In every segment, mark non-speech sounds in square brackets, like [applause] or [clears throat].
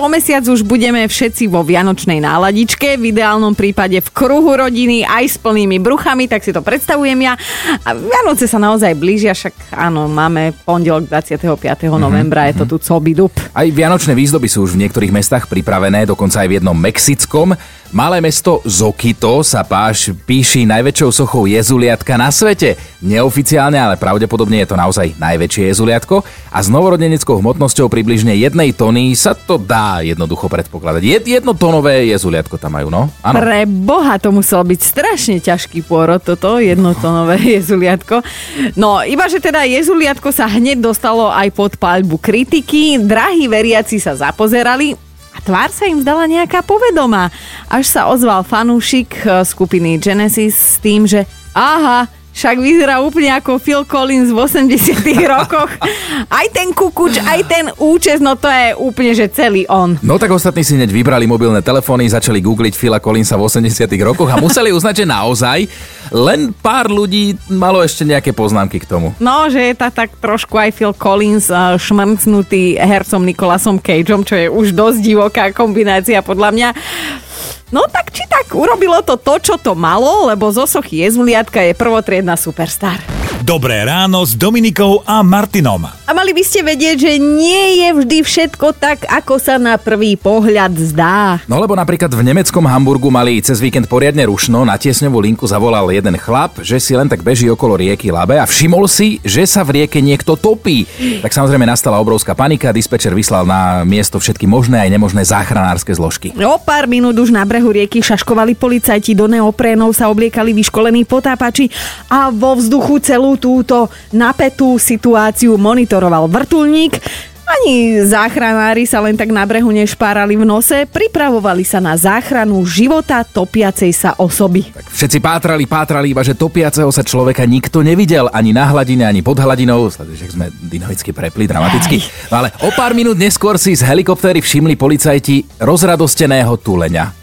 O mesiac už budeme všetci vo vianočnej náladičke, v ideálnom prípade v kruhu rodiny, aj s plnými bruchami, tak si to predstavujem ja. A Vianoce sa naozaj blížia, však áno, máme pondelok 25. Mm-hmm. novembra, je to tu coby dub. Aj vianočné výzdoby sú už v niektorých mestách pripravené, dokonca aj v jednom mexickom. Malé mesto Zokito sa páš píši najväčšou sochou jezuliatka na svete. Neoficiálne, ale pravdepodobne je to naozaj najväčšie jezuliatko a s novorodeneckou hmotnosťou približne jednej tony sa to dá jednoducho predpokladať. Jed, jednotonové jezuliatko tam majú, no? Áno. Pre boha to musel byť strašne ťažký pôrod toto, jednotonové [laughs] jezuliatko. No, iba že teda jezuliatko sa hneď dostalo aj pod paľbu kritiky, drahí veriaci sa zapozerali, a tvár sa im zdala nejaká povedomá. Až sa ozval fanúšik eh, skupiny Genesis s tým, že aha, však vyzerá úplne ako Phil Collins v 80 [laughs] rokoch. Aj ten kukuč, aj ten účes, no to je úplne, že celý on. No tak ostatní si hneď vybrali mobilné telefóny, začali googliť Phila Collinsa v 80 rokoch a museli uznať, že naozaj len pár ľudí malo ešte nejaké poznámky k tomu. No, že je tá tak trošku aj Phil Collins eh, šmrcnutý hercom Nikolasom Cageom, čo je už dosť divoká kombinácia podľa mňa. No tak či tak, urobilo to to, čo to malo, lebo zo sochy Jezuliatka je prvotriedna superstar. Dobré ráno s Dominikou a Martinom. A mali by ste vedieť, že nie je vždy všetko tak, ako sa na prvý pohľad zdá. No lebo napríklad v nemeckom Hamburgu mali cez víkend poriadne rušno, na tiesňovú linku zavolal jeden chlap, že si len tak beží okolo rieky Labe a všimol si, že sa v rieke niekto topí. Tak samozrejme nastala obrovská panika, dispečer vyslal na miesto všetky možné aj nemožné záchranárske zložky. O pár minút už na brehu rieky šaškovali policajti, do neoprénov sa obliekali vyškolení potápači a vo vzduchu celú túto napätú situáciu monitoroval vrtulník. Ani záchranári sa len tak na brehu nešpárali v nose, pripravovali sa na záchranu života topiacej sa osoby. Všetci pátrali, pátrali, iba že topiaceho sa človeka nikto nevidel, ani na hladine, ani pod hladinou. Sleduješ, sme dynamicky prepli, dramaticky. No ale o pár minút neskôr si z helikoptéry všimli policajti rozradosteného tuleňa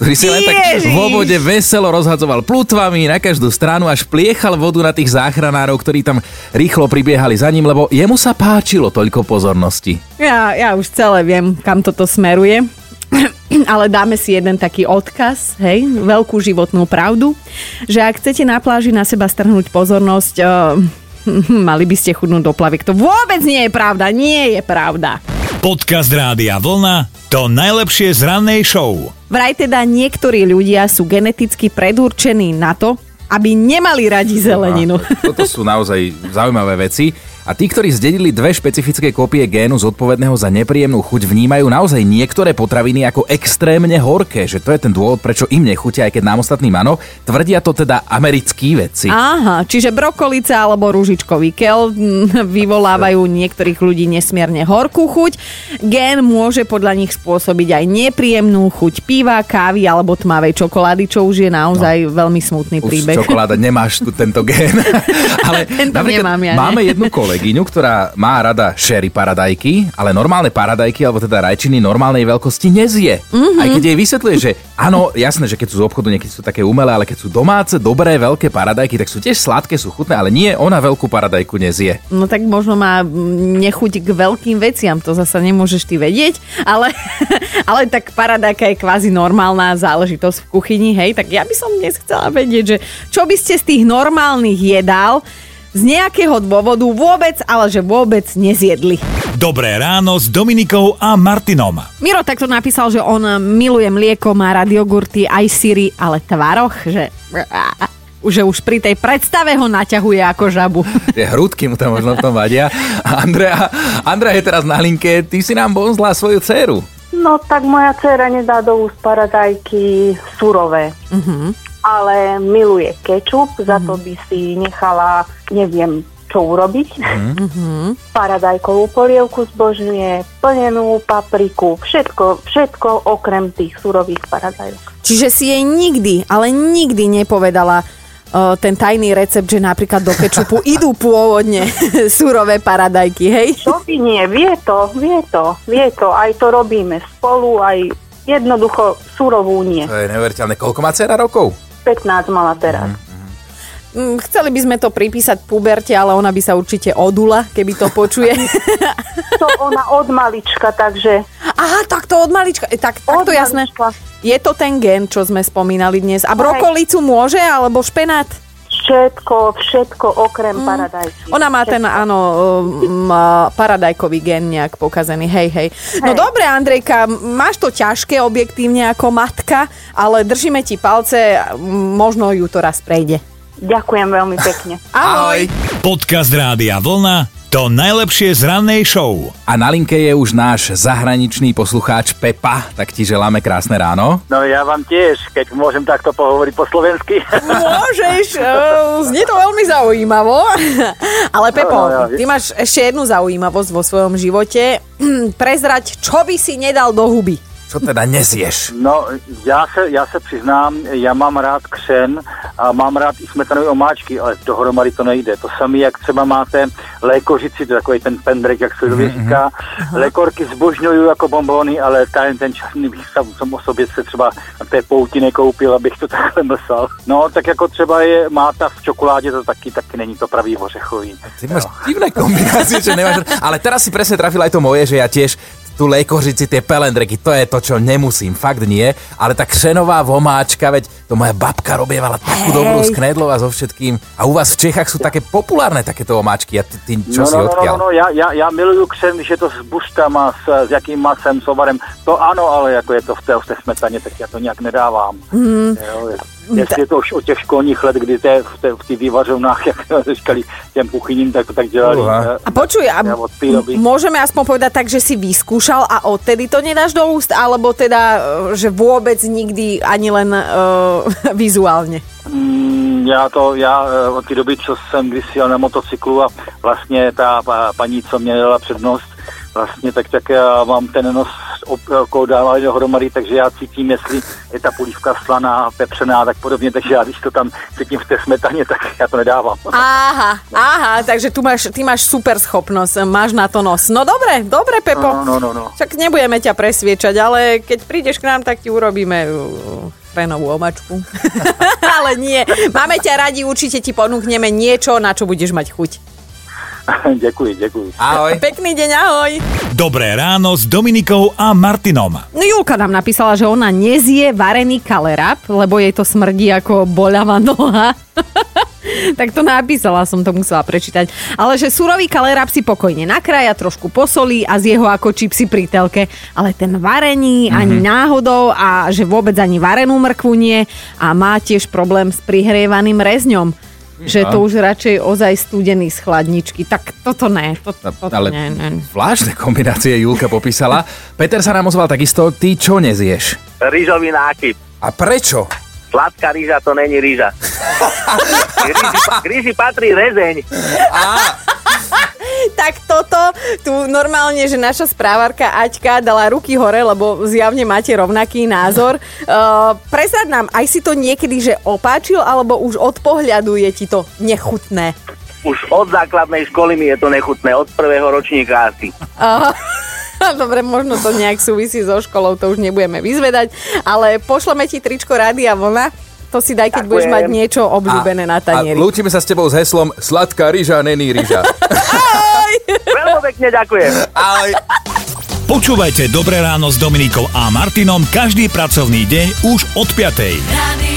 ktorý si len tak vo vode veselo rozhadzoval plutvami na každú stranu, až pliechal vodu na tých záchranárov, ktorí tam rýchlo pribiehali za ním, lebo jemu sa páčilo toľko pozornosti. Ja, ja už celé viem, kam toto smeruje. [clears throat] Ale dáme si jeden taký odkaz, hej, veľkú životnú pravdu, že ak chcete na pláži na seba strhnúť pozornosť, uh, [laughs] mali by ste chudnúť do plavik. To vôbec nie je pravda, nie je pravda. Podcast Rádia Vlna to najlepšie z rannej show. Vraj teda niektorí ľudia sú geneticky predurčení na to, aby nemali radi zeleninu. Toto sú naozaj zaujímavé veci. A tí, ktorí zdedili dve špecifické kópie génu zodpovedného za nepríjemnú chuť, vnímajú naozaj niektoré potraviny ako extrémne horké, že to je ten dôvod, prečo im nechutia, aj keď nám ostatným áno. Tvrdia to teda americkí vedci. Aha, čiže brokolica alebo rúžičkový kel vyvolávajú niektorých ľudí nesmierne horkú chuť. Gén môže podľa nich spôsobiť aj nepríjemnú chuť piva, kávy alebo tmavej čokolády, čo už je naozaj no, veľmi smutný príbeh. Už čokoláda, nemáš tu tento gén. [laughs] Ale tento nemám ja, máme jednu kolegu, kolegyňu, ktorá má rada sherry paradajky, ale normálne paradajky, alebo teda rajčiny normálnej veľkosti nezie. Mm-hmm. Aj keď jej vysvetľuje, že áno, jasné, že keď sú z obchodu, niekedy sú také umelé, ale keď sú domáce, dobré, veľké paradajky, tak sú tiež sladké, sú chutné, ale nie, ona veľkú paradajku nezie. No tak možno má nechuť k veľkým veciam, to zasa nemôžeš ty vedieť, ale, [laughs] ale tak paradajka je kvázi normálna záležitosť v kuchyni, hej, tak ja by som dnes chcela vedieť, že čo by ste z tých normálnych jedál z nejakého dôvodu vôbec, ale že vôbec nezjedli. Dobré ráno s Dominikou a Martinom. Miro takto napísal, že on miluje mlieko, má rád jogurty, aj syry, ale tvaroch, že že už pri tej predstave ho naťahuje ako žabu. [laughs] Tie hrudky mu tam možno v tom vadia. Andrea, Andrea je teraz na linke, ty si nám bonzla svoju dceru. No tak moja dcera nedá do úst paradajky surové. Uh-huh ale miluje kečup, mm-hmm. za to by si nechala, neviem, čo urobiť. Mm-hmm. Paradajkovú polievku zbožňuje, plnenú papriku, všetko, všetko okrem tých surových paradajok. Čiže si jej nikdy, ale nikdy nepovedala uh, ten tajný recept, že napríklad do kečupu [laughs] idú pôvodne [laughs] surové paradajky, hej? To by nie, vie to, vie to, vie to, aj to robíme spolu, aj jednoducho surovú nie. To je neuveriteľné. Koľko má dcera rokov? 15 mala teraz. Mm-hmm. Mm, Chceli by sme to pripísať puberte, ale ona by sa určite odula, keby to počuje. [laughs] To ona od malička, takže Aha, tak to od malička. e, Tak, tak Od to jasné. malička. Je to ten gen, čo sme spomínali dnes. A brokolicu môže, alebo špenát? Všetko, všetko okrem paradajky. Ona má ten, áno, um, paradajkový gen nejak pokazený, hej, hej. No Hej. dobre, Andrejka, máš to ťažké objektívne ako matka, ale držíme ti palce, možno ju to raz prejde. Ďakujem veľmi pekne. Ahoj. Podcast Rádia Vlna to najlepšie z rannej show. A na linke je už náš zahraničný poslucháč Pepa, tak ti želáme krásne ráno. No ja vám tiež, keď môžem takto pohovoriť po slovensky. Môžeš, uh, znie to veľmi zaujímavo. [laughs] Ale Pepo, No, no, no. ty máš ešte jednu zaujímavosť vo svojom živote. [clears throat] Prezrať, čo by si nedal do huby. Čo teda nezieš? No, já se, já se přiznám, já mám rád křen a mám rád i smetanové omáčky, ale dohromady to nejde. To samé, jak třeba máte lékořici, to je takový ten pendrek, jak se lidově říká. Lékorky zbožňuju jako bombony, ale ten, ten časný bych sam o sobě se třeba na té pouti nekoupil, abych to [laughs] takhle mlsal. No, tak jako třeba je máta v čokoládě, to taky, taky není to pravý ořechový. Ty máš divné kombinácie, čo nemáš. Ale teraz si presne trafil aj to moje, že ja tiež tú lékožici, tie pelendreky, to je to, čo nemusím, fakt nie. Ale tá křenová vomáčka, veď to moja babka robievala takú Hej. dobrú s knedlou a so všetkým. A u vás v Čechách sú také populárne takéto omáčky. A ty, ty čo no, si no, no, odkiaľ? no, no, já, já, já miluju křen, je to s buštama, s, s jakým masem, s ovarem. To ano, ale jako je to v té, v té smetaně, tak já to nějak nedávám. Mm. Jo, je- jestli je to už od těch školních let, kdy té, v té, v vývařovnách, [laughs] jak říkali těm kuchyním, tak to tak dělali. Uha. eh, A počuj, a môžeme aspoň povedať tak, že si vyskúšal a odtedy to nedáš do úst, alebo teda, e, že vôbec nikdy ani len [laughs] uh, vizuálne. Mm, já to, já eh, od té doby, co jsem kdysi jel na motocyklu a vlastně ta pa, paní, co mě dala přednost, vlastně tak, tak já mám ten nos okolo dávali dohromady, takže já cítím, jestli je ta polívka slaná, pepřená a tak podobně, takže já když to tam cítím v té smetaně, tak já to nedávám. [laughs] Aha, aha, takže tu máš, ty máš super schopnosť, máš na to nos. No dobre, dobre, Pepo. No, no, no, no. Však nebudeme ťa presviečať, ale keď prídeš k nám, tak ti urobíme uh, hrenovú omačku. [laughs] ale nie, máme ťa radi, určite ti ponúkneme niečo, na čo budeš mať chuť. [laughs] děkuji, děkuji. Ahoj. Pekný deň, ahoj. Dobré ráno s Dominikou a Martinom. No Julka nám napísala, že ona nezie varený kalerab, lebo jej to smrdí ako boľavá noha. [laughs] tak to napísala, som to musela prečítať. Ale že surový kalerab si pokojne nakrája, trošku posolí a z jeho ako čipsy pri telke. Ale ten varený ani náhodou a že vôbec ani varenú mrkvu nie a má tiež problém s prihrievaným rezňom. Že to už radšej ozaj studený z chladničky. Tak toto ne. To, toto Ale ne, ne. zvláštne kombinácie Julka popísala. Peter sa nám ozval takisto, ty čo nezieš? Rýžový nákyp. A prečo? Sladká rýža to není rýža. [laughs] K rýži, k rýži patrí rezeň. Tak toto, tu normálne, že naša správarka Aťka dala ruky hore, lebo zjavne máte rovnaký názor. [laughs] Uh, prezrad nám, aj si to niekedy, že opáčil, alebo už od pohľadu je ti to nechutné? Už od základnej školy mi je to nechutné, od prvého ročníka asi. Uh, [laughs] Dobre, možno to nejak súvisí so školou, to už nebudeme vyzvedať, ale pošleme ti tričko Rádia Vlna, to si daj, keď budeš mať niečo obľúbené na a tanieri. lúčime sa s tebou s heslom Sladká ryža není ryža. [laughs] Pekne ďakujem. Ahoj. Počúvajte Dobré ráno s Dominikou a Martinom každý pracovný deň už od 5. Radio